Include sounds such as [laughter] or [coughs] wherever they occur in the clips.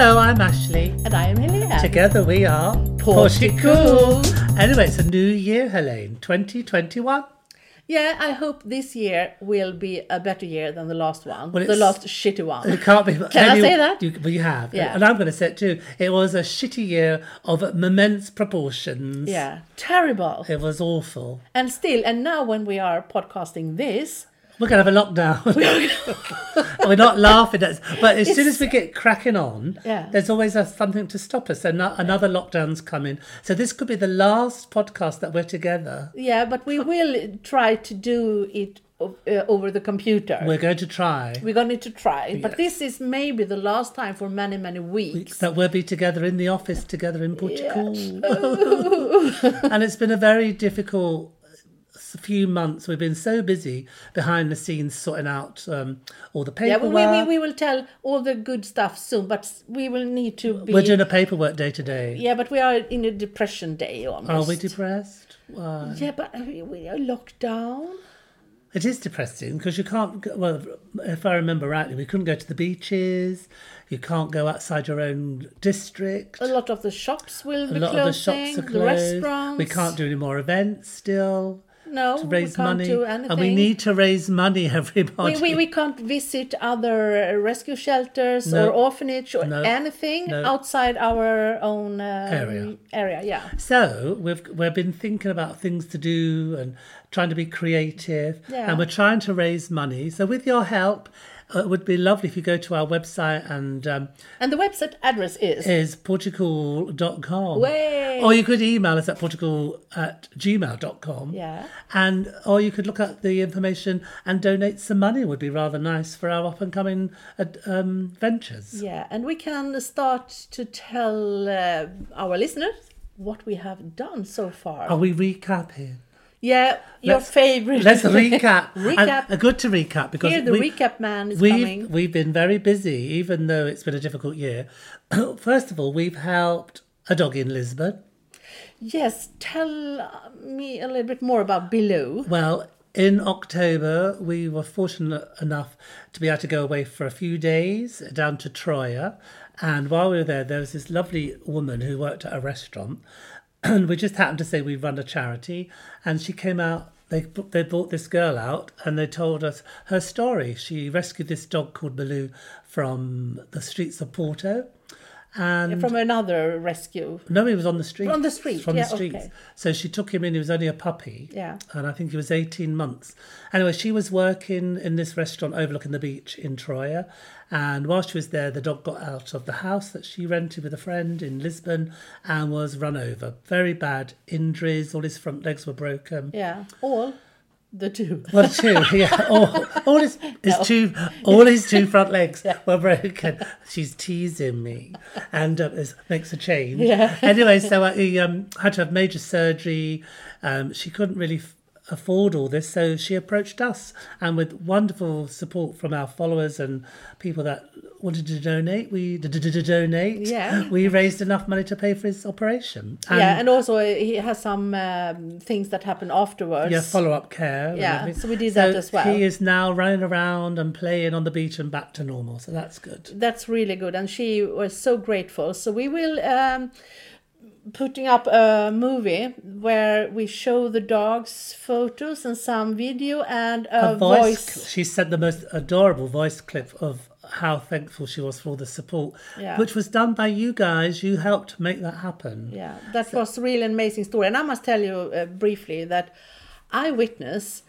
Hello, I'm Ashley. And I am Helene. Together we are Portico. Anyway, it's a new year, Helene, 2021. Yeah, I hope this year will be a better year than the last one. Well, the last shitty one. It can't be. Can I say that? You, well, you have. Yeah. And I'm going to say it too. It was a shitty year of immense proportions. Yeah, terrible. It was awful. And still, and now when we are podcasting this, We're going to have a lockdown. [laughs] We're not laughing at But as soon as we get cracking on, Yeah. there's always a, something to stop us. So no, another lockdown's coming. So this could be the last podcast that we're together. yeah, but we will try to do it uh, over the computer. We're going to try. We're going to try. But this is maybe the last time for many, many weeks. that we'll be together in the office together in Portugal. Yeah. [laughs] and it's been a very difficult few months. We've been so busy behind the scenes sorting out um, all the paperwork. Yeah, we, we, we will tell all the good stuff soon, but we will need to be. We're doing a paperwork day today. Yeah, but we are in a depression day almost. Are we depressed? Why? Yeah, but we we are locked down. It is depressing because you can't. Go, well, if I remember rightly, we couldn't go to the beaches. You can't go outside your own district. A lot of the shops will A be lot of the closing. shops are the closed. restaurants. We can't do any more events still. No, to raise we can't money, do anything. and we need to raise money, [laughs] everybody. We, we, we can't visit other rescue shelters No. or orphanage or No. anything No. outside our own um, Area. Area, yeah. So we've we've been thinking about things to do and trying to be creative, Yeah. and we're trying to raise money. So with your help, it would be lovely if you go to our website and um, And the website address is is portugal.com. Way. Or you could email us at portugal at gmail.com. yeah. And or you could look at the information and donate some money would be rather nice for our up and coming uh, um, ventures. Yeah, and we can start to tell uh, our listeners what we have done so far. Are we recapping? Yeah, your Let's- favorite. Let's [laughs] recap. Recap. And, uh, good to recap because Here, the we, recap man is we've coming. we've been very busy, even though it's been a difficult year. [clears throat] First of all, we've helped a dog in Lisbon. Yes, tell uh, me a little bit more about Below. Well, in October, we were fortunate enough to be able to go away for a few days down to Troia. And while we were there, there was this lovely woman who worked at a restaurant. And [clears throat] we just happened to say we run a charity. And she came out, they, they brought this girl out and they told us her story. She rescued this dog called Baloo from the streets of Porto. And From another rescue. no, he was on the street. On the street, From yeah, the streets. okay. So she took him in. He was only a puppy. Yeah. And I think he was 18 months. Anyway, she was working in this restaurant overlooking the beach in Troia. And while she was there, the dog got out of the house that she rented with a friend in Lisbon and was run over. Very bad injuries. All his front legs were broken. Yeah, all the two. Well, two, yeah. [laughs] All, all his, his two, all his two front legs [laughs] were broken. She's teasing me, and uh, it makes a change. Yeah. Anyway, so [laughs] uh, he um, had to have major surgery. Um, she couldn't really f- afford all this, so she approached us, and with wonderful support from our followers and people that wanted to donate, we donate. Yeah. we raised enough money to pay for his operation. yeah, and also he has some um, things that happen afterwards. Yeah, follow up care. Yeah, so we did that as well. He is now running around and playing on the beach and back to normal, so that's good. That's really good, and she was so grateful. So we will um, putting up a movie where we show the dogs photos and some video and a, A voice. voice. She sent the most adorable voice clip of how thankful she was for all the support, Yeah. which was done by you guys. You helped make that happen. Yeah, that was really an amazing story. And I must tell you uh, briefly that I witnessed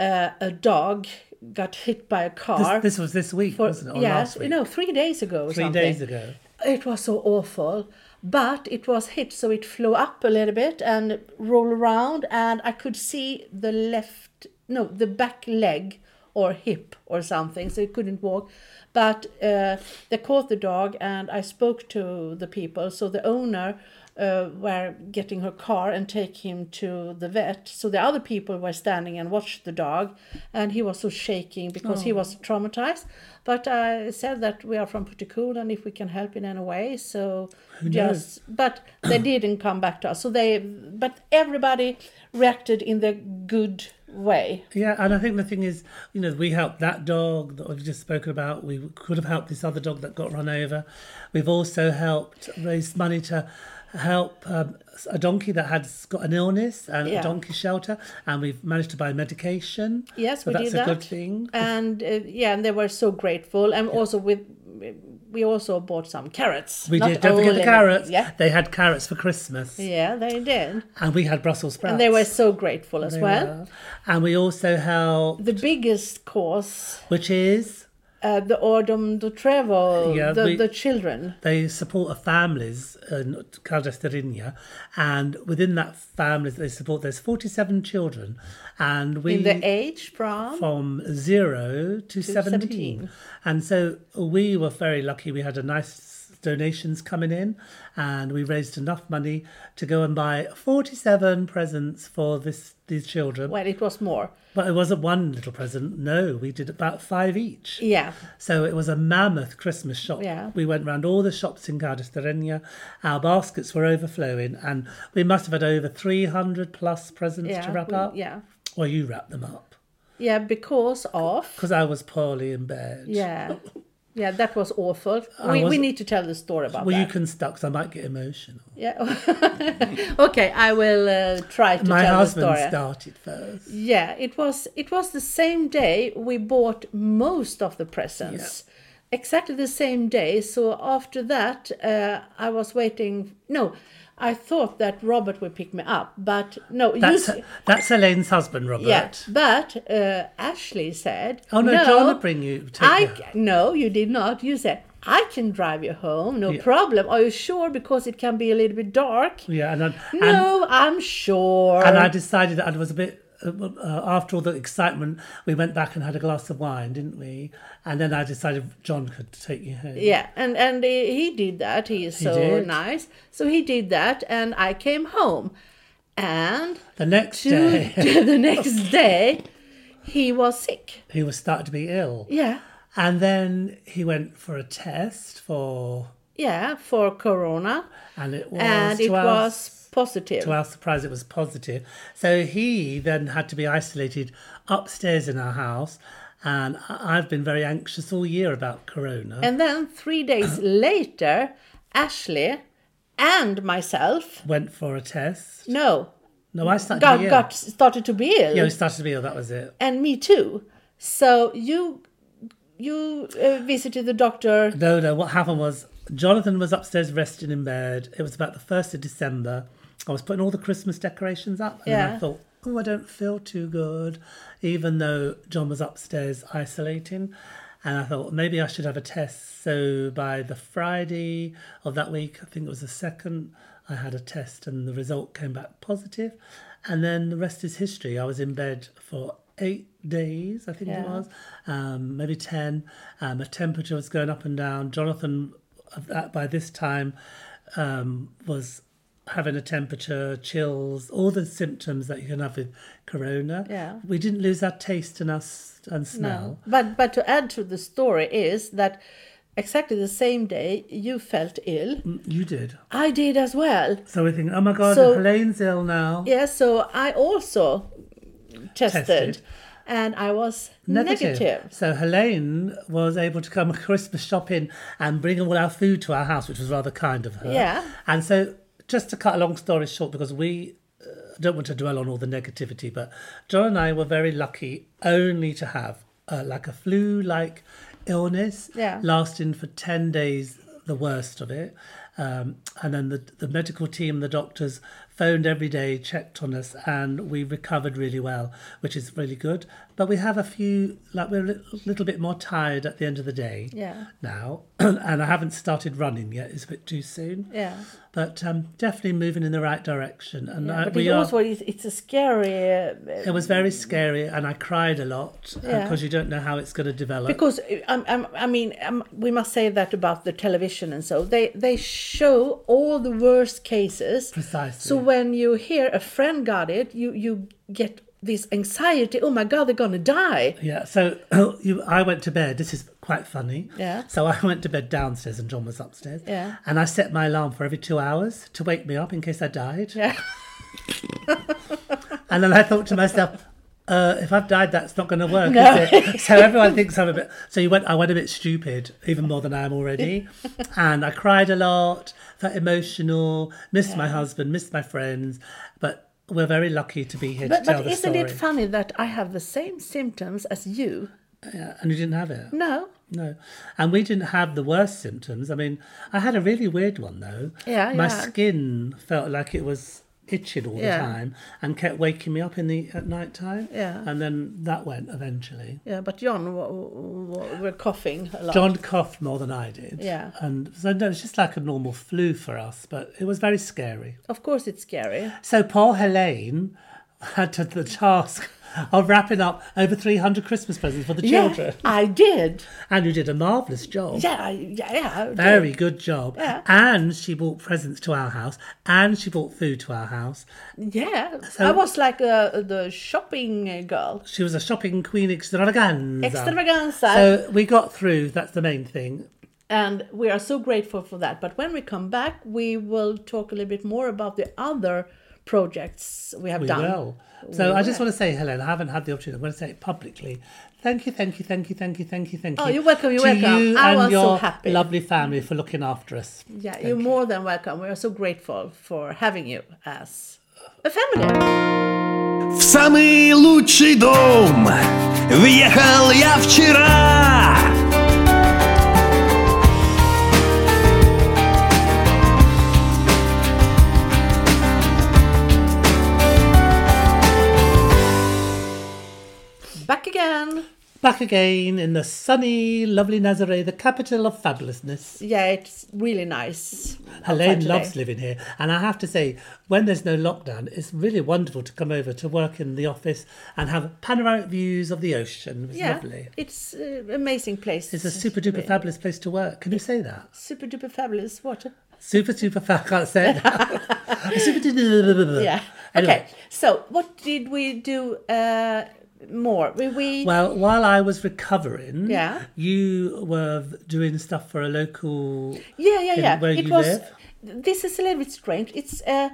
uh, a dog got hit by a car. This, this was this week, wasn't it? Or yeah, last week? no, three days ago. Three something. days ago. It was so awful. But it was hit, so it flew up a little bit and rolled around, and I could see the left, no, the back leg or hip or something, so it couldn't walk. But uh, they caught the dog, and I spoke to the people. So the owner uh, were getting her car and take him to the vet. So the other people were standing and watched the dog, and he was so shaking because he was traumatized. But I said that we are from Putikul and if we can help in any way, so just. But they [clears throat] didn't come back to us. So they, but everybody reacted in the good way. Yeah, and I think the thing is, you know, we helped that dog that we've just spoken about. We could have helped this other dog that got run over. We've also helped raise money to help um, a donkey that had got an illness and Yeah. a donkey shelter, and we've managed to buy medication. Yes, so we that's did a that. good thing. And uh, yeah, and they were so grateful. And also with, we also bought some carrots. We Not did. Don't forget the carrots. Yeah, They had carrots for Christmas, yeah, they did. and we had Brussels sprouts. And they were so grateful as They well. were. And we also helped, The biggest cause, which is uh, the Ordem do Trevo, Yeah, the, we- the children. they support a families in Caldas da Rainha, and within that families they support. There's 47 children, and we In the age from from zero to, 17. 17. And so we were very lucky. We had a nice donations coming in, and we raised enough money to go and buy 47 presents for this these children. well, it was more. But it wasn't one little present. No, we did about five each. Yeah, So it was a mammoth Christmas shop. Yeah. We went round all the shops in Caldas da Rainha. Our baskets were overflowing, and we must have had over 300 plus presents yeah, to wrap we- up. yeah, Well, you wrapped them up yeah, because of because I was poorly in bed. yeah, [laughs] yeah, that was awful. We, we wasn't- need to tell the story about Well, that. Well, you can stop because I might get emotional. Yeah. [laughs] okay, I will uh, try to My tell the story. My husband started first. Yeah, it was it was the same day we bought most of the presents. Exactly the same day. So after that, uh, I was waiting. No, I thought that Robert would pick me up, but no. That's, s- that's Elaine's husband, Robert. yeah, but uh, Ashley said. Oh, no, John will bring you. Take I you. no, you did not. You said I can drive you home, no Yeah. problem. Are you sure? Because it can be a little bit dark. Yeah, and, and No, I'm sure. And I decided that I was a bit. Uh, after all the excitement, we went back and had a glass of wine, didn't we? And then I decided John could take you home. Yeah, and and he he did that. He is so did. nice. So he did that, and I came home, and The next to, day, [laughs] to the next day, he was sick. he was starting to be ill, Yeah, and then he went for a test for, yeah, for corona, and it was and it was positive. to our surprise, it was positive. So he then had to be isolated upstairs in our house, and I've been very anxious all year about Corona. And then three days [clears throat] later, Ashley and myself, went for a test. no, No, I started got to be ill. got started to be ill. Yeah, we started to be ill. That was it. and me too. So you you uh, visited the doctor. No, no. What happened was Jonathan was upstairs resting in bed. It was about the first of December. I was putting all the Christmas decorations up, and then I thought, oh, I don't feel too good, even though John was upstairs isolating. And I thought maybe I should have a test. So by the Friday of that week, I think it was the second, I had a test, and the result came back positive. And then the rest is history. I was in bed for eight days, I think it was, um, maybe 10. Um, my temperature was going up and down. Jonathan, by this time, um, was having a temperature, chills, all the symptoms that you can have with corona. Yeah. We didn't lose our taste and our and smell. No. But but to add to the story is that exactly the same day you felt ill, Mm, You did. I did as well. So we think, oh my God, So- Helene's ill now. Yeah, so I also tested, Tested. and I was negative. So Helene was able to come [laughs] Christmas shopping and bring all our food to our house, which was rather kind of her. Yeah. And so, just to cut a long story short, because we uh, don't want to dwell on all the negativity, but John and I were very lucky only to have uh, like a flu-like illness Yeah. lasting for 10 days, the worst of it. Um, and then the, the medical team, the doctors phoned every day, checked on us, and we recovered really well, which is really good. But we have a few, like we're a little, bit more tired at the end of the day Yeah. now, [clears throat] and I haven't started running yet. It's a bit too soon, Yeah. but um, definitely moving in the right direction. And yeah. uh, But we it are. also it's, a scary uh, It was very scary, and I cried a lot Yeah. because you don't know how it's going to develop. because um, I mean um, we must say that about the television and so they they show all the worst cases. Precisely. So when you hear a friend got it, you you get this anxiety. Oh my God, they're gonna die. Yeah, so [clears throat] you, I went to bed. This is quite funny. Yeah. So I went to bed downstairs and John was upstairs. Yeah. And I set my alarm for every two hours to wake me up in case I died. Yeah. [laughs] And then I thought to myself, uh, if I've died, that's not going to work, No. is it? So everyone thinks I'm a bit. So you went. I went a bit stupid, even more than I am already, [laughs] and I cried a lot, felt emotional, missed my husband, missed my friends, but we're very lucky to be here But, to tell but isn't it funny that I have the same symptoms as you? Yeah, and you didn't have it. No. No, and we didn't have the worst symptoms. I mean, I had a really weird one though. Yeah, my yeah. skin felt like it was itching all Yeah. the time and kept waking me up in the at night time. Yeah. and then that went eventually. Yeah, but John w- w- were coughing a lot. John coughed more than I did. Yeah. and so no, it's just like a normal flu for us, but it was very scary. Of course, it's scary. So Paul Helene had to the task of wrapping up over three hundred Christmas presents for the children, Yeah, I did. and you did a marvelous job. Yeah, I- yeah, yeah. I. Very good job. Yeah. And she brought presents to our house and she brought food to our house. Yeah, So- I was like uh, the shopping girl. She was a shopping queen extravaganza. Extravaganza. So we got through, that's the main thing. and we are so grateful for that. But when we come back, we will talk a little bit more about the other projects we have We done. will. So We I just will. want to say, Helen, I haven't had the opportunity. I'm going to say it publicly. Thank you, thank you, thank you, thank you, thank you, thank you. Oh, you're welcome, you're to welcome. You I and was so your happy. lovely family for looking after us. Yeah, Thank you're you. more than welcome. We are so grateful for having you as a family. В самый лучший дом въехал я вчера. Back again in the sunny, lovely Nazaré, the capital of fabulousness. Yeah, it's really nice. Helene loves living here. And I have to say, when there's no lockdown, it's really wonderful to come over to work in the office and have panoramic views of the ocean. It's Yeah, lovely. it's an amazing place. It's a super duper fabulous place to work. Can you say that? [laughs] Super duper fabulous. What? Super super fab. I can't say it now. [laughs] super duper. Yeah. Anyway. Okay. So, what did we do uh, more? We, we Well, while I was recovering, Yeah. you were doing stuff for a local. yeah, yeah, yeah. where it you was. live? This is a little bit strange. It's uh,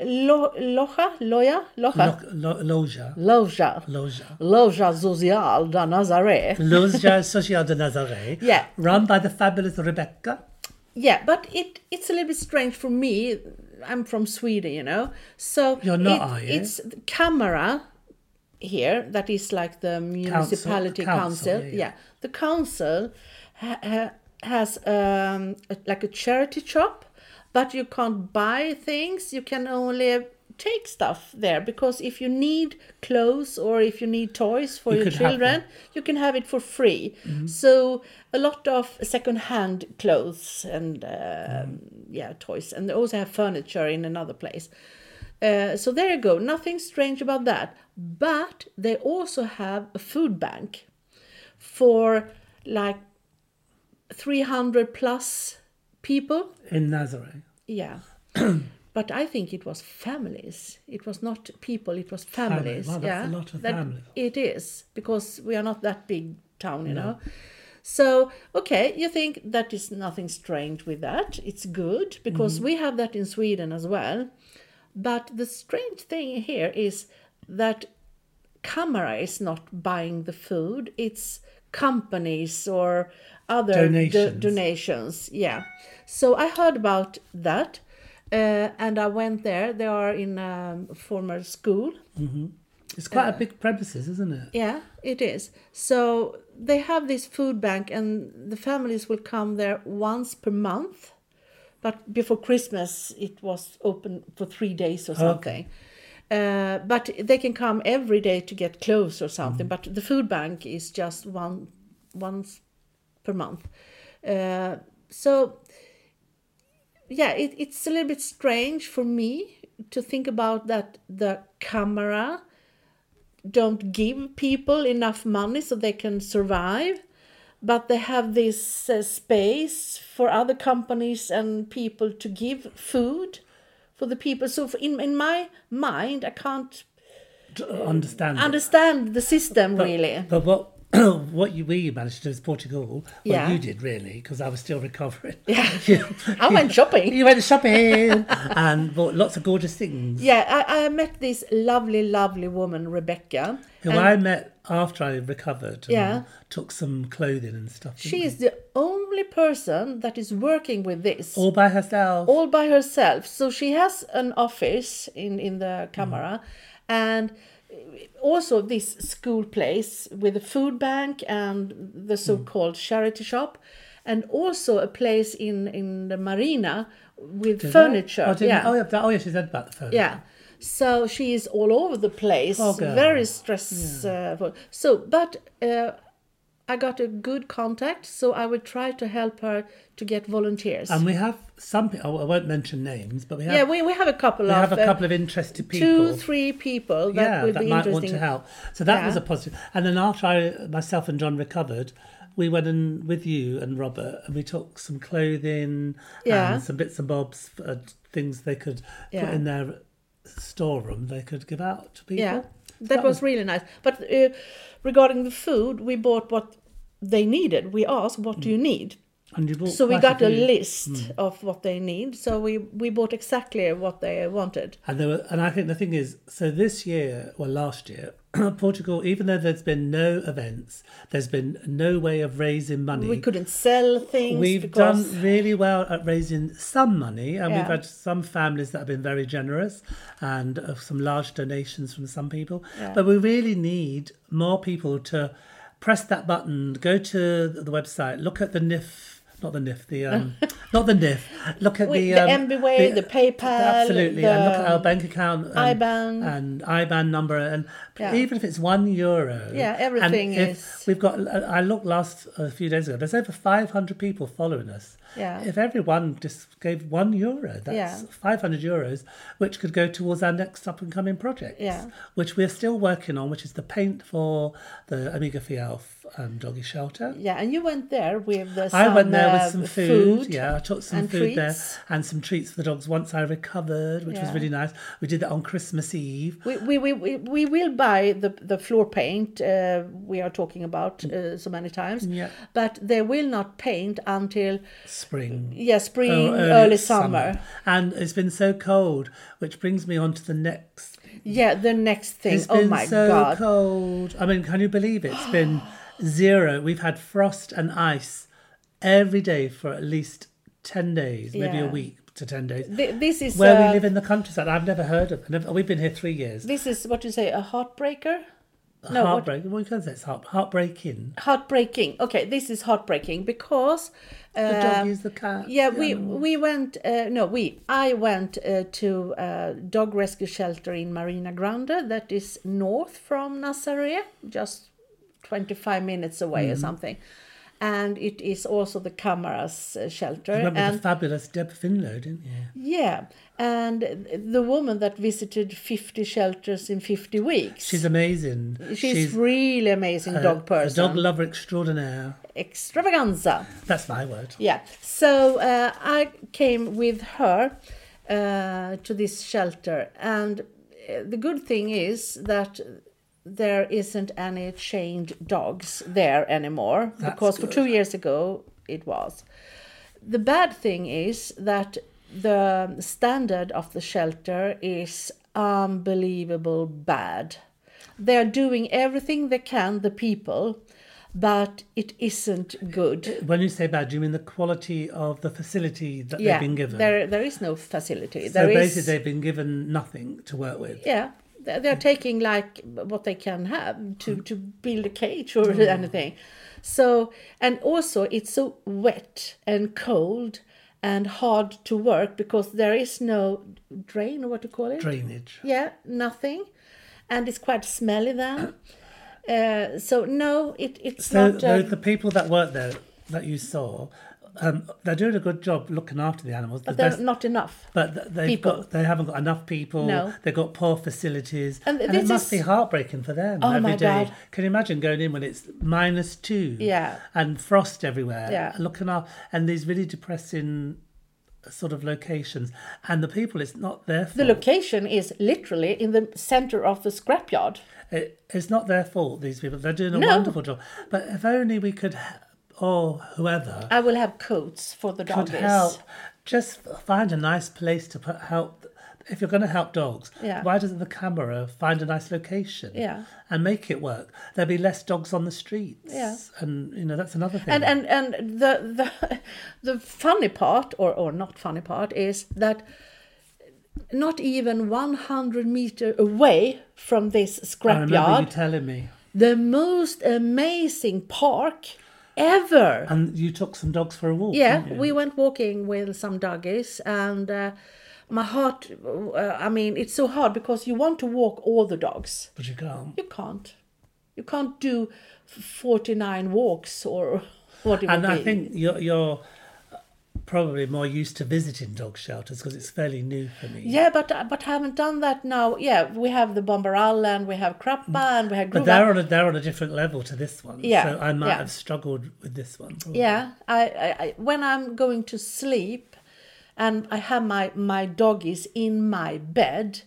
lo, loja, loja, loja, Lo, lo, loja. loja, Loja. loja social da Nazaré. Loja [laughs] Social de Nazaré. Yeah. Run by the fabulous Rebecca. Yeah, but it it's a little bit strange for me. I'm from Sweden, you know, so You're not, it- are you? It's camera here that is like the municipality council, council. yeah, yeah, yeah. the council ha- ha- has um, a, like a charity shop, but you can't buy things. You can only take stuff there because if you need clothes or if you need toys for You your children, you can have it for free. Mm-hmm. So a lot of second-hand clothes and um, Mm. yeah, toys, and they also have furniture in another place. Uh, so there you go. Nothing strange about that. But they also have a food bank for like 300 plus people. in Nazareth. Yeah. [clears throat] but I think it was families. It was not people, it was families. Wow, that's yeah. a lot of That- families. It is, because we are not that big town, you know. So, okay, you think that is nothing strange with that. It's good because Mm-hmm. we have that in Sweden as well. But the strange thing here is that Camera is not buying the food, it's companies or other do- Donations. donations. Yeah. So I heard about that uh, and I went there. They are in a former school. It's quite a big premises, isn't it? Yeah, it is. So they have this food bank, and the families will come there once per month but before Christmas it was open for three days or something. Uh, but they can come every day to get clothes or something. But the food bank is just one once per month. Uh, so yeah, it, it's a little bit strange for me to think about that the camera don't give people enough money so they can survive but they have this uh, space for other companies and people to give food for the people so in, in my mind i can't understand. understand the system really But what [clears throat] what you we managed to do is Portugal. Well, Yeah. you did really because I was still recovering. Yeah. you, [laughs] [laughs] i went shopping you went shopping and bought lots of gorgeous things. yeah I, I met this lovely lovely woman rebecca Who and I met after I recovered. Yeah. Took some clothing and stuff. she is the only person that is working with this all by herself. all by herself. So she has an office in in the camera, mm. and also this school place with a food bank and the so-called charity shop, and also a place in in the marina with Did I? furniture. Oh, yeah. oh, yeah. that- Oh, yeah. She said about the furniture. Yeah. So she is all over the place, Oh, very stressful. so, but uh, I got a good contact, so I will try to help her to get volunteers. And we have some. oh, I won't mention names, but we have. yeah, we, we have a couple we of have a uh, couple of interested people. two, three people that yeah, will that be might interesting. want to help. So that was a positive. And then after I, myself and John recovered, we went in with you and Robert, and we took some clothing Yeah. and some bits and bobs, uh, things they could Yeah. put in their storeroom. They could give out to people. Yeah, that, was, really nice. But uh, regarding the food, we bought what they needed. We asked, "What do you need?" And you bought So we got a few- list of what they need. So we we bought exactly what they wanted. And there were, and I think the thing is, so this year, well, last year, [clears throat] Portugal, even though there's been no events, there's been no way of raising money. We couldn't sell things. We've because, done really well at raising some money, and we've had some families that have been very generous and uh, some large donations from some people. Yeah. But we really need more people to press that button, go to the website, look at the NIF. Not the NIF, the um, [laughs] not the NIF. Look at We- the the um, MBWay, the PayPal, absolutely, and look at our bank account, and, IBAN. and IBAN number, and Yeah. even if it's one euro, Yeah, everything is- We've got. I looked last a few days ago. There's over 500 people following us. Yeah. If everyone just gave one euro, that's Yeah. 500 euros, which could go towards our next up and coming project. Yeah. Which we're still working on, which is the paint for the Amiga Fiel um, doggy shelter. Yeah, and you went there with the I went there with uh, some food. Yeah, I took some food there and some treats for the dogs once I recovered, which was really nice. We did that on Christmas Eve. We, we, we, we, we will buy the, the floor paint uh, we are talking about uh, so many times, Yeah. but they will not paint until Spring. yeah spring, Oh, early, summer. And it's been so cold, which brings me on to the next. Yeah, the next thing. It's oh been my so god! cold. I mean, can you believe it? It's been [gasps] [gasps] [gasps] zero. We've had frost and ice every day for at least 10 days, maybe a week to 10 days. Th- This is Where uh, we live in the countryside, I've never heard of. Never, we've been here three years. This is what you say a heartbreaker. No, what, Heartbreak. What can say? It's heart, heartbreaking. heartbreaking. Okay, this is heartbreaking because The uh, dog is the cat. yeah, the we animal. we went. Uh, no, we. I went uh, to a dog rescue shelter in Marinha Grande, that is north from Nazaré, just twenty five minutes away Mm-hmm. or something. And it is also the Camaras uh, shelter. Remember and the fabulous Deb Finlow, didn't you? yeah, and the woman that visited fifty shelters in fifty weeks. She's amazing. She's, really amazing a- dog person. A dog lover extraordinaire. Extravaganza. That's my word. Yeah. So uh, I came with her uh, to this shelter, and uh, the good thing is that there isn't any chained dogs there anymore That's because for two years ago it was. The bad thing is that the standard of the shelter is unbelievable bad. They are doing everything they can, the people, but it isn't good. Uh, when you say bad, do you mean the quality of the facility that yeah, they've been given? there there is no facility. so There is basically, they've been given nothing to work with. yeah. They're taking like what they can have to, Mm. to build a cage or anything. So and also it's so wet and cold and hard to work because there is no drain or what to call it. Drainage. Yeah, nothing, and it's quite smelly then. [coughs] Uh, so no, it it's So not. the, Uh, the people that work there that you saw, um, they're doing a good job looking after the animals. but the they're best- not enough. But they've people. got they haven't got enough people. No. They've got poor facilities, And and, it must is- be heartbreaking for them Oh every my day. God. Can you imagine going in when it's minus two? Yeah. and frost everywhere. Yeah. looking up and these really depressing sort of locations, and the people it's not their fault. The location is literally in the center of the scrapyard. It, it's not their fault. These people they're doing a No. wonderful job. But if only we could, or whoever I will have coats for the dogs. could help. Just find a nice place to put help. If you're going to help dogs, Yeah. why doesn't the camera find a nice location? Yeah. and make it work? There'll be less dogs on the streets. Yeah. and you know that's another thing. And and and the the [laughs] the funny part, or or not funny part, is that not even 100 meter away from this I remember you scrapyard, telling me, the most amazing park ever. and you took some dogs for a walk. Yeah, we went walking with some doggies, and uh, my heart. Uh, I mean, it's so hard because you want to walk all the dogs. but you can't. You can't. You can't do forty nine walks or [laughs] what it And I be. think you're you're probably more used to visiting dog shelters because it's fairly new for me. Yeah, but but haven't done that now. Yeah, we have the Bombarral and we have Krappa and mm. we have But they're on a they're on a different level to this one. Yeah, So I might yeah. have struggled with this one. probably. Yeah, I, I when I'm going to sleep, and I have my my doggies in my bed,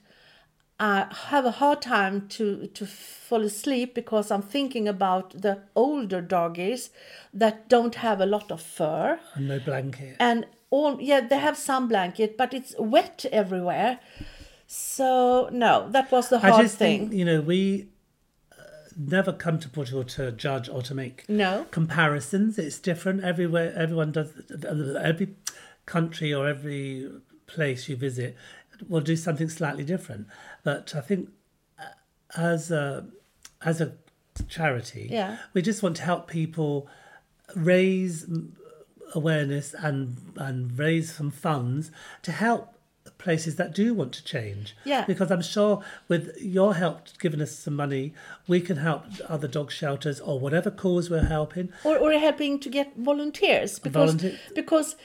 I have a hard time to to fall asleep because I'm thinking about the older doggies that don't have a lot of fur And no blanket. and all yeah they have some blanket but it's wet everywhere. So no, that was the I hard just thing. think you know we uh, never come to Portugal to judge or to make No. comparisons. It's different everywhere. Everyone does. Every country or every place you visit will do something slightly different. But I think uh, as a as a charity, Yeah. we just want to help people raise awareness and and raise some funds to help places that do want to change. Yeah. Because I'm sure with your help giving us some money, we can help other dog shelters or whatever cause we're helping. or, or helping to get volunteers because Volunteer- because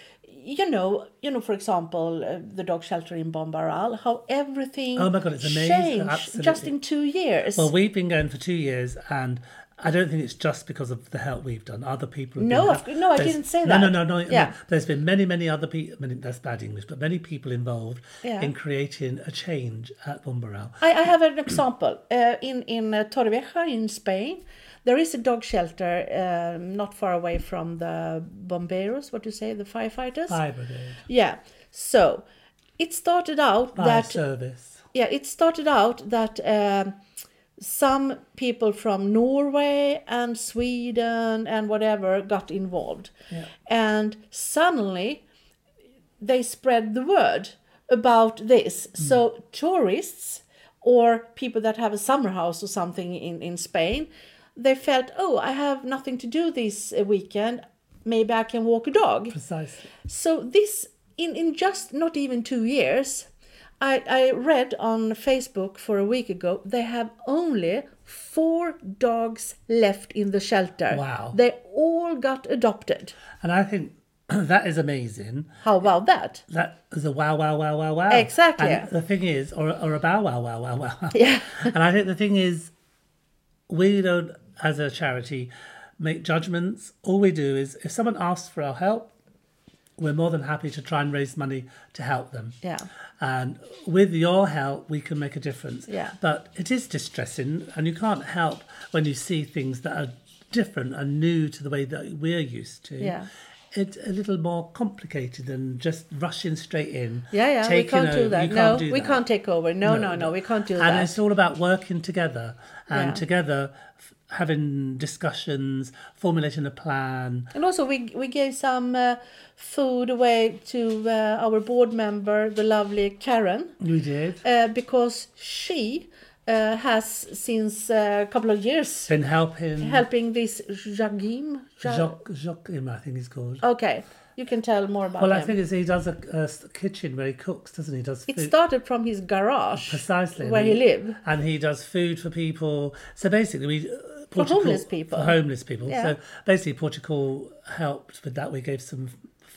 you know you know for example uh, the dog shelter in Bombarral how everything Oh my God, it's amazing. changed Absolutely. just in two years Well, we've been going for two years, and I don't think it's just because of the help we've done. Other people. Have No, cou- no, I there's- didn't say that. no, No, no, no. Yeah. There's been many, many other people. I mean, that's bad English, but many people involved Yeah. in creating a change at Bombarral. I, I have an example uh, in in uh, Torrevieja in Spain there is a dog shelter um, not far away from the bomberos what do you say the firefighters? Fire brigade, yeah. So it started out fire that service. yeah it started out that um, some people from norway and sweden and whatever got involved. Yeah. and suddenly they spread the word about this. So tourists or people that have a summer house or something in, in spain they felt oh i have nothing to do this uh, weekend maybe i can walk a dog Precisely. so this in, in just not even two years, I, I read on Facebook for a week ago they have only four dogs left in the shelter. Wow. They all got adopted. And I think [clears throat] that is amazing. How about that? That is a wow, wow, wow, wow, wow. Exactly. And the thing is, or, or a bow, wow, wow, wow, wow. Yeah. [laughs] and I think the thing is, we don't, as a charity, make judgments. All we do is, if someone asks for our help, we're more than happy to try and raise money to help them. Yeah. And with your help, we can make a difference. Yeah. But it is distressing, and you can't help when you see things that are different and new to the way that we're used to. Yeah. It's a little more complicated than just rushing straight in. Yeah, yeah, we can't do that. You no, can't do we that. can't take over. No, no, no, we can't do And that. And it's all about working together and Yeah. together f- having discussions, formulating a plan. And also, we we gave some uh, food away to uh, our board member, the lovely Karen, We did. uh, because she uh, has since uh, a couple of years Been helping helping this Jagim. Ja- Jacques, Jacques, I think he's called. Okay, you can tell more about Well, him. I think he does a kitchen where he cooks, doesn't he? He does it started from his garage, Precisely. where he lived. And he does food for people. So basically, we. uh, For homeless people. For homeless people. Yeah. So basically, Portugal helped with that. We gave some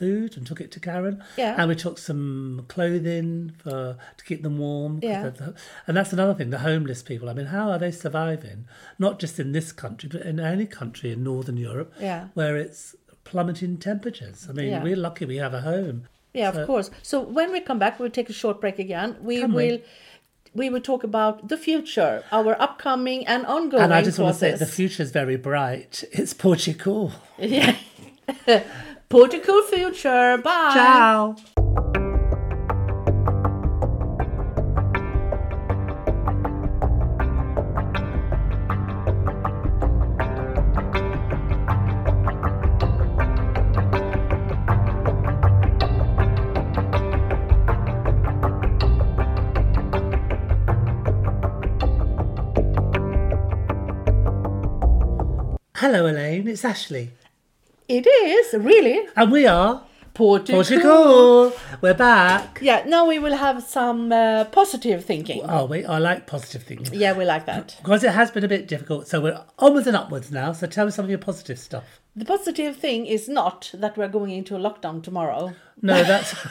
food and took it to Karen. Yeah. And we took some clothing for to keep them warm. Yeah. the- And that's another thing, the homeless people. I mean, how are they surviving? Not just in this country, but in any country in Northern Europe Yeah. where it's plummeting temperatures. I mean, Yeah. we're lucky we have a home. Yeah, So- of course. So when we come back, we'll take a short break again. We will we will talk about the future, our upcoming and ongoing And I just want to say the future is very bright. It's Portugal. [laughs] Yeah. [laughs] Portugal future. Bye. Ciao. Hello, Elaine. It's Ashley. It is really And we are Portugal. Portugal. We're back. Yeah. Now we will have some uh, positive thinking. Oh, wait, I like positive things. Yeah, we like that. Because it has been a bit difficult. So we're onwards and upwards now. So tell me some of your positive stuff. The positive thing is not that we're going into a lockdown tomorrow. No, that's. [laughs]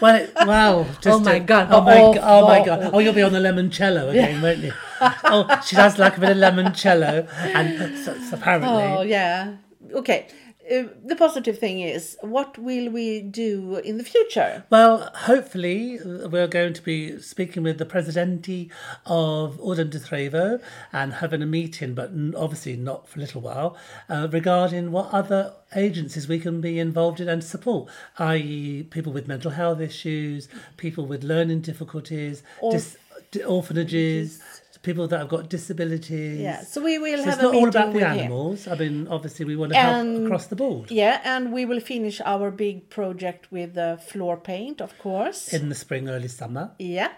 Well, it- wow. just Oh my a- God. Oh my, Oh, God. oh my oh. God. Oh, you'll be on the limoncello [laughs] again, won't you? Oh, she does like a bit of limoncello. And so, so apparently. Oh yeah. Okay. Uh, the positive thing is, what will we do in the future? Well, hopefully, we're going to be speaking with the Presidente of Ordem de Trevo and having a meeting, but obviously not for a little while, uh, regarding what other agencies we can be involved in and support, i.e., people with mental health issues, people with learning difficulties, dis- d- orphanages, people that have got disabilities. Yeah. So we will So have it's not all about the with him. animals. I mean, obviously, we want to help across the board Yeah, and we will finish our big project with the floor paint, of course. in the spring, early summer. yeah.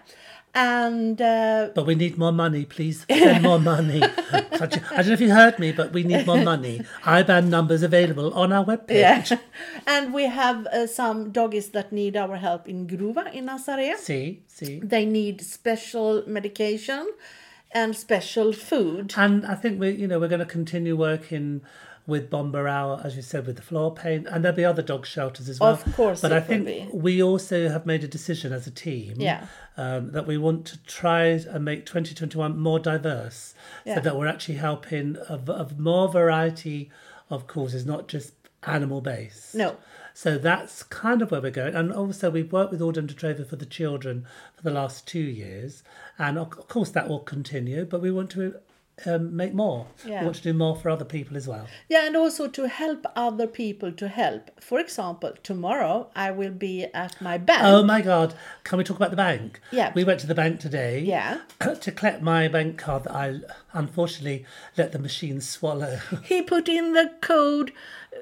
And uh, But we need more money, please. Send more money. [laughs] I don't know if you heard me, but we need more money. IBAN numbers available on our webpage. yeah, [laughs] and we have uh, some doggies that need our help in Gruva in Nazaré. See, see. They need special medication and special food. And I think we, you know, we're going to continue working with Bombarral, as you said, with the floor paint, and there'll be other dog shelters as well. Of course but I think we also have made a decision as a team, Yeah. um, that we want to try and make 2021 more diverse, Yeah. so that we're actually helping of, of more variety of causes, not just animal based. No. So that's kind of where we're going. And also, we've worked with Ordem de for the children for the last two years. And of of course, that will continue, but we want to um, make more. Yeah. We want to do more for other people as well. Yeah, and also to help other people to help. For example, tomorrow I will be at my bank. Oh my God. Can we talk about the bank? Yeah. We went to the bank today. Yeah. [clears throat] To collect my bank card that I unfortunately let the machine swallow. He put in the code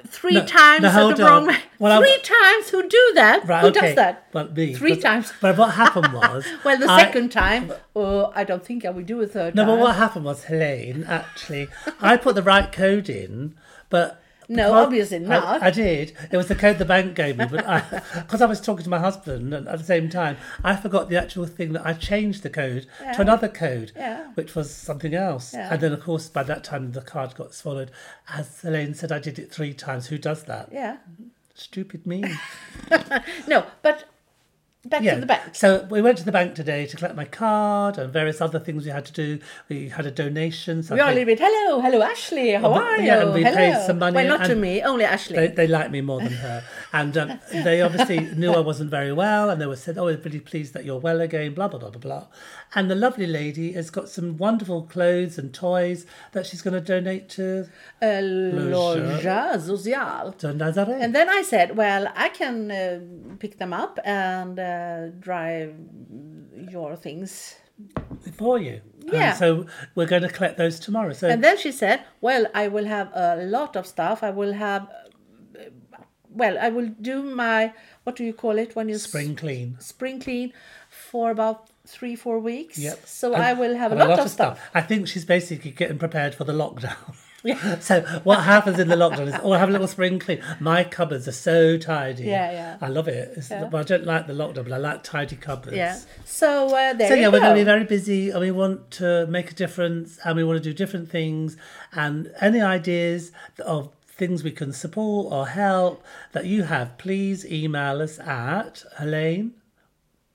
three No, times hold the wrong on. way. Well, I- three times? Who do that? Right, Who okay. does that? Well, me. Three But- times. But what happened [laughs] was. Well, the I- second time, oh, I don't think I will do a third No, time. but what happened was, Helene, actually, I put the right code in, but. No, obviously not. I, did. It was the code the bank gave me, but because [laughs] I was talking to my husband and at the same time, I forgot the actual thing that I changed the code Yeah. to another code, Yeah. which was something else. Yeah. And then, of course, by that time, the card got swallowed. As Elaine said, I did it three times. Who does that? Yeah. Stupid me. [laughs] No, but back to the bank. So we went to the bank today to collect my card and various other things we had to do. We had a donation. So We are a little bit, hello, hello, Ashley, how Oh, but- are you? yeah, and we hello. paid some money Well, not to me, only Ashley. they, they like me more than her. And um, they obviously [laughs] knew I wasn't very well, and they were said, "Oh, we're really pleased that you're well again." Blah blah blah blah blah. And the lovely lady has got some wonderful clothes and toys that she's going to donate to Loja Social. And then I said, well, I can uh, pick them up and uh, drive your things. for you. Yeah. And so we're going to collect those tomorrow. So And then she said, well, I will have a lot of stuff. I will have, well, I will do my, what do you call it when you spring clean. spring clean for about three, four weeks. Yep. So And- I will have a and lot, of stuff. I think she's basically getting prepared for the lockdown. Yeah. [laughs] So what happens in the lockdown is, oh, I have a little spring clean. My cupboards are so tidy. Yeah, yeah. I love it. Yeah. well, I don't like the lockdown, but I like tidy cupboards. Yeah. So uh, there So yeah, go. we're going to be very busy, and we want to make a difference, and we want to do different things. And any ideas of things we can support or help that you have, please email us at Helene.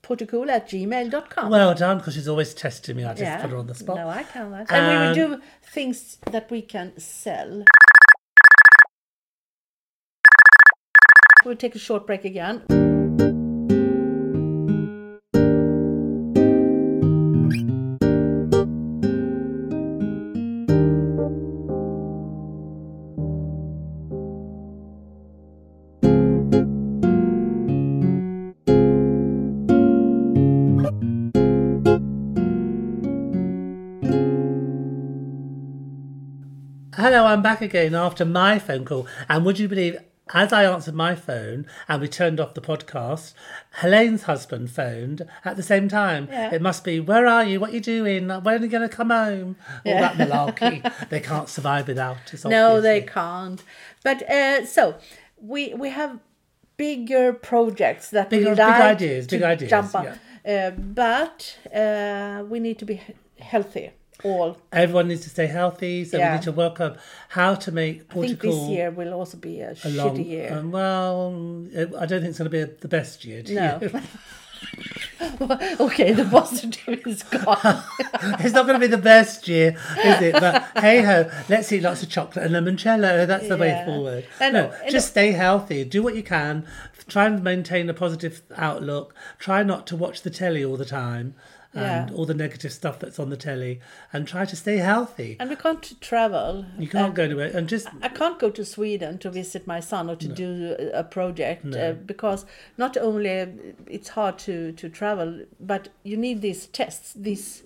Portugal at gmail.com. Well done, because she's always testing me. I just yeah. put her on the spot. No, I cannot. And we will um, do things that we can sell. We'll take a short break again. Hello, I'm back again after my phone call. And would you believe, as I answered my phone and we turned off the podcast, Helene's husband phoned at the same time. Yeah. It must be, where are you? What are you doing? When are you going to come home? All Yeah. that malarkey. [laughs] they can't survive without us. No, they can't. But uh, so we we have bigger projects that Big- we big ideas, big ideas, jump on. Uh, but uh, we need to be he- healthy. All Everyone needs to stay healthy, so we need to work up how to make I think this year will also be a, a long. shitty year. um, well, I don't think it's going to be the best year. do no. you? [laughs] [laughs] okay, the positive [laughs] is gone. it's not going to be the best year, is it? But hey ho, let's eat lots of chocolate and limoncello. That's the way forward. Know, No, know. just stay healthy. Do what you can. Try and maintain a positive outlook. Try not to watch the telly all the time and Yeah. all the negative stuff that's on the telly. And try to stay healthy. and we can't travel. You can't go anywhere. And just I can't go to Sweden to visit my son or to do a project uh, because not only uh, it's hard to, to travel, but you need these tests, these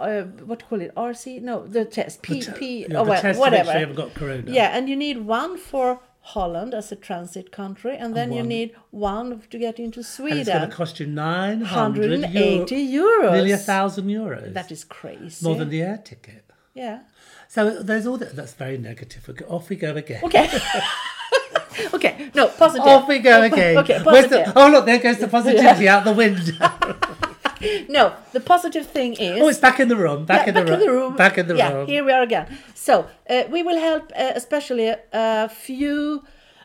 uh, what do you call it, RC? No, the test, P, te- P, yeah, oh, the well, whatever. you haven't got corona. Yeah, and you need one for Holland as a transit country, and then you need one to get into and it's going to cost you 980 euro, euros. nearly a thousand euros. That is crazy. more than the air ticket. yeah. So there's all that. That's very negative. Off we go again. Okay. [laughs] okay. No positive. Off we go [laughs] again. Okay. Where's the- Positive. oh, look, there goes the positivity out the window. [laughs] No, the positive thing is. oh, it's back in the room. Back, Yeah, in, the back room. in the room. Back in the yeah, room. here we are again. So uh, we will help, uh, especially a few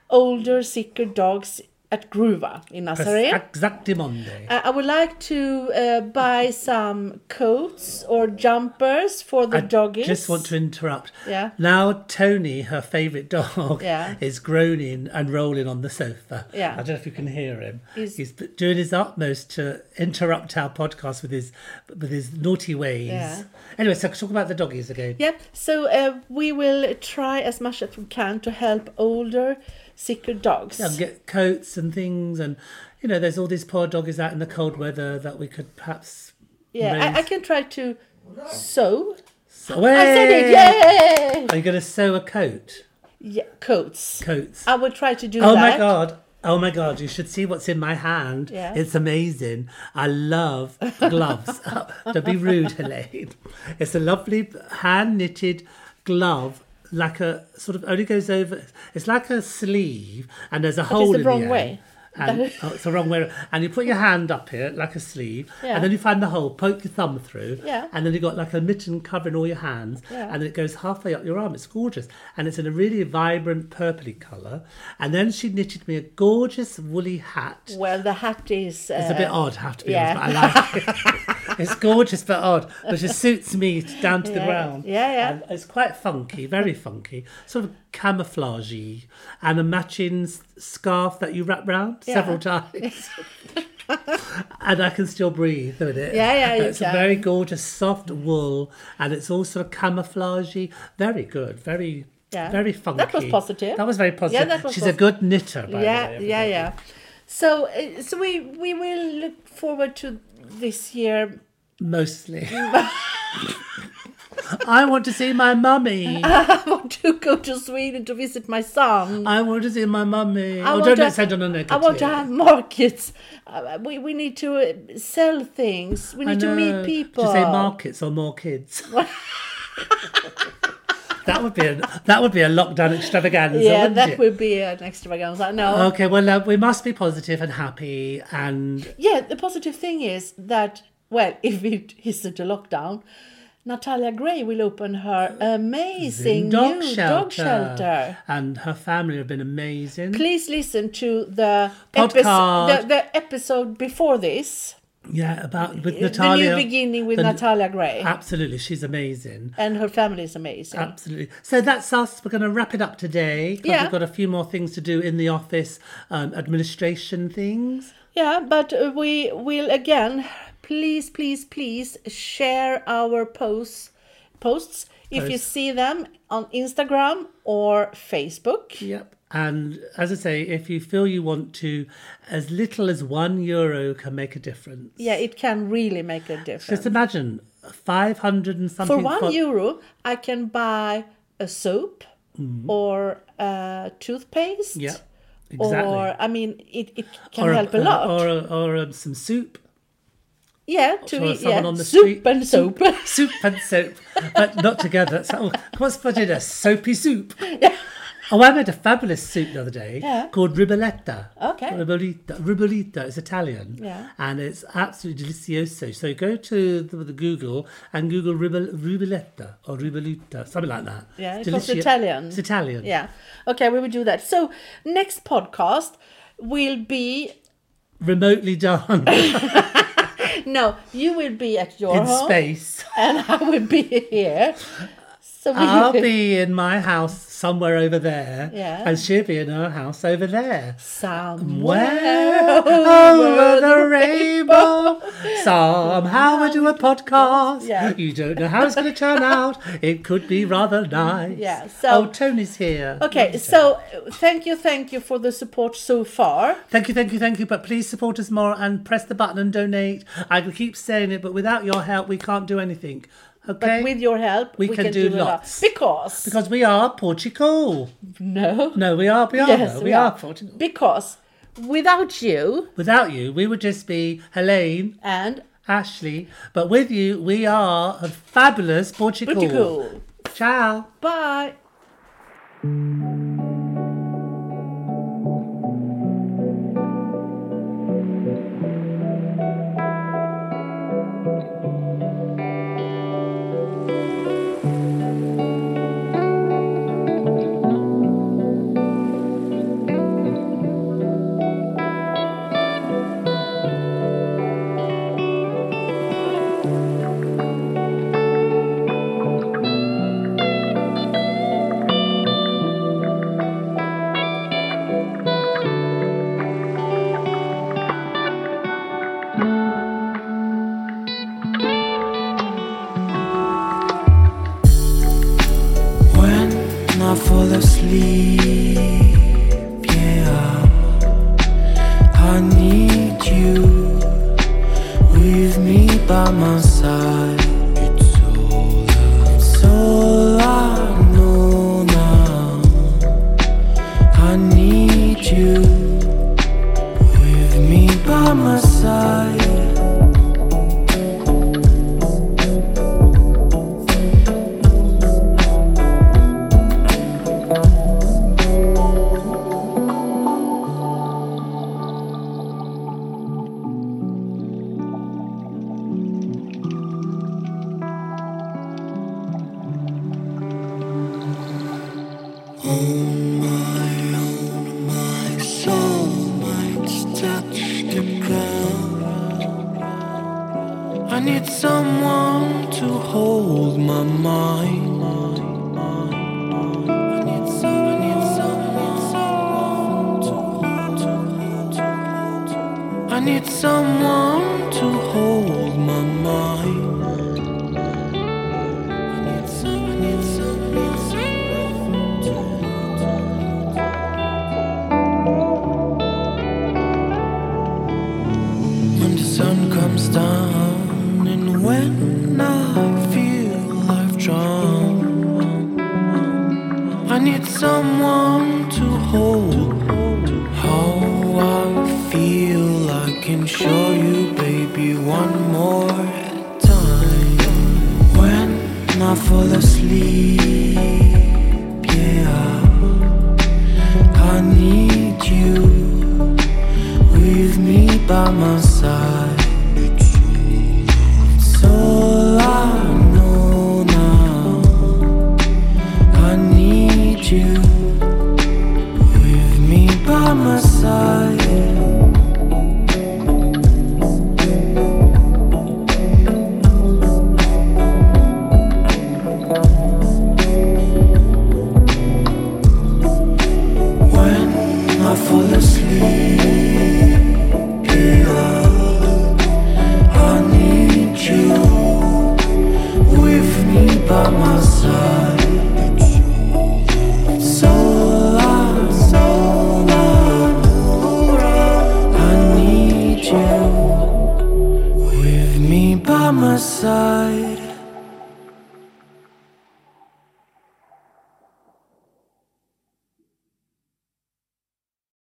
older, sicker dogs at Gruva in Nazaré. Exactimonde. Uh, I would like to uh, buy some coats or jumpers for the I doggies. just want to interrupt. Yeah. Now Tony, her favourite dog, Yeah. is groaning and rolling on the sofa. Yeah. I don't know if you can hear him. He's- He's, doing his utmost to interrupt our podcast with his with his naughty ways. Yeah. Anyway, so talk about the doggies again. Yeah, so uh, we will try as much as we can to help older, sicker dogs. Yeah, and get coats and things, and you know, there's all these poor doggies out in the cold weather that we could perhaps. Yeah, I, I can try to sew. So, I said it, yay! Are you going to sew a coat? Yeah, coats. Coats. I will try to do Oh that. my god. Oh my god, you should see what's in my hand. Yeah. It's amazing. I love gloves. [laughs] Don't be rude, Helene. It's a lovely hand knitted glove, like a sort of only goes over it's like a sleeve and there's a hole the in wrong the end. way. And, oh, it's the wrong way. And you put your hand up here like a sleeve, Yeah. and then you find the hole, poke your thumb through, Yeah. and then you've got like a mitten covering all your hands, Yeah. and then it goes halfway up your arm. It's gorgeous, and it's in a really vibrant purpley colour. And then she knitted me a gorgeous woolly hat. Well, the hat is. Uh, It's a bit odd, I have to be yeah. honest, but I like it. [laughs] it's gorgeous but odd, but it suits me down to the ground. yeah, yeah. And it's quite funky, very funky, sort of camouflagey, and a matching scarf that you wrap round Yeah. several times. [laughs] and I can still breathe with it. Yeah, yeah, you It's can. a very gorgeous, soft wool, and it's all sort of camouflagey. Very good, very. Yeah. Very funky. That was positive. That was very positive. that was She's posi- a good knitter, by yeah, the way. yeah, yeah. So, uh, so we we will look forward to this year. Mostly. [laughs] I want to see my mummy. [laughs] I want to go to Sweden to visit my son. I want to see my mummy. I Oh, want don't to- let's end on a negative. I want to have markets. Uh, we, we need to uh, sell things. We need to meet people. You say markets or more kids? [laughs] [laughs] that would be a, that would be a lockdown extravaganza. yeah, that it? would be an extravaganza. No. Okay, well, uh, we must be positive and happy, and Yeah, the positive thing is that, well, if it isn't a lockdown, Natalia Gray will open her amazing dog new shelter. dog shelter. and her family have been amazing. Please listen to the, episode, the, the episode before this, Yeah, about with Natalia. the new beginning with the- Natalia Gray. Absolutely, she's amazing. and her family is amazing. Absolutely. So that's us. We're going to wrap it up today. Yeah. We've got a few more things to do in the office, um, administration things. Yeah, but we will again, please, please, please share our posts. Posts if you see them on Instagram or Facebook. Yep. And as I say, if you feel you want to, as little as one euro can make a difference. Yeah, it can really make a difference. Just imagine 500 and something. For one fo- euro, I can buy a soap or a toothpaste. Yeah, Mm-hmm. exactly. Or I mean, it, it can Or help a, lot. Or, or um, some soup. Yeah, oh, to or eat. someone Yeah, on the soup street. and soap. [laughs] soup and soap, but not together. So, what's put in a soapy soup? Oh, I made a fabulous soup the other day Yeah. called ribolletta. Okay. Ribollita. Ribollita is Italian. Yeah. And it's absolutely delicioso. So go to the, the Google and Google ribol, or ribollita, something like that. Yeah, It's delici- Italian. It's Italian. yeah. Okay, we will do that. So next podcast will be Remotely done [laughs] no, you will be at your in home space. and I will be here. [laughs] So I'll [laughs] be in my house somewhere over there. Yeah. And she'll be in her house over there. somewhere Where over the rainbow, [laughs] somehow we do a podcast. Yeah. You don't know how it's going to turn [laughs] out. It could be rather nice. Yeah, so- oh, Tony's here. Okay, so uh, thank you, thank you for the support so far. Thank you, thank you, thank you. But please support us more and press the button and donate. I can keep saying it, but without your help, we can't do anything. Okay? But with your help, We can do a lot. lots. Because because we are Portugal. no, No, we are. We are. Yes, we we are are. Portugal. because without you Without you, we would just be Helene, and Ashley. But with you, we are a fabulous Portugal. Portugal. Ciao. Bye. You feel, I can show you, baby, one more time. When I fall asleep, yeah, I need you with me by my side.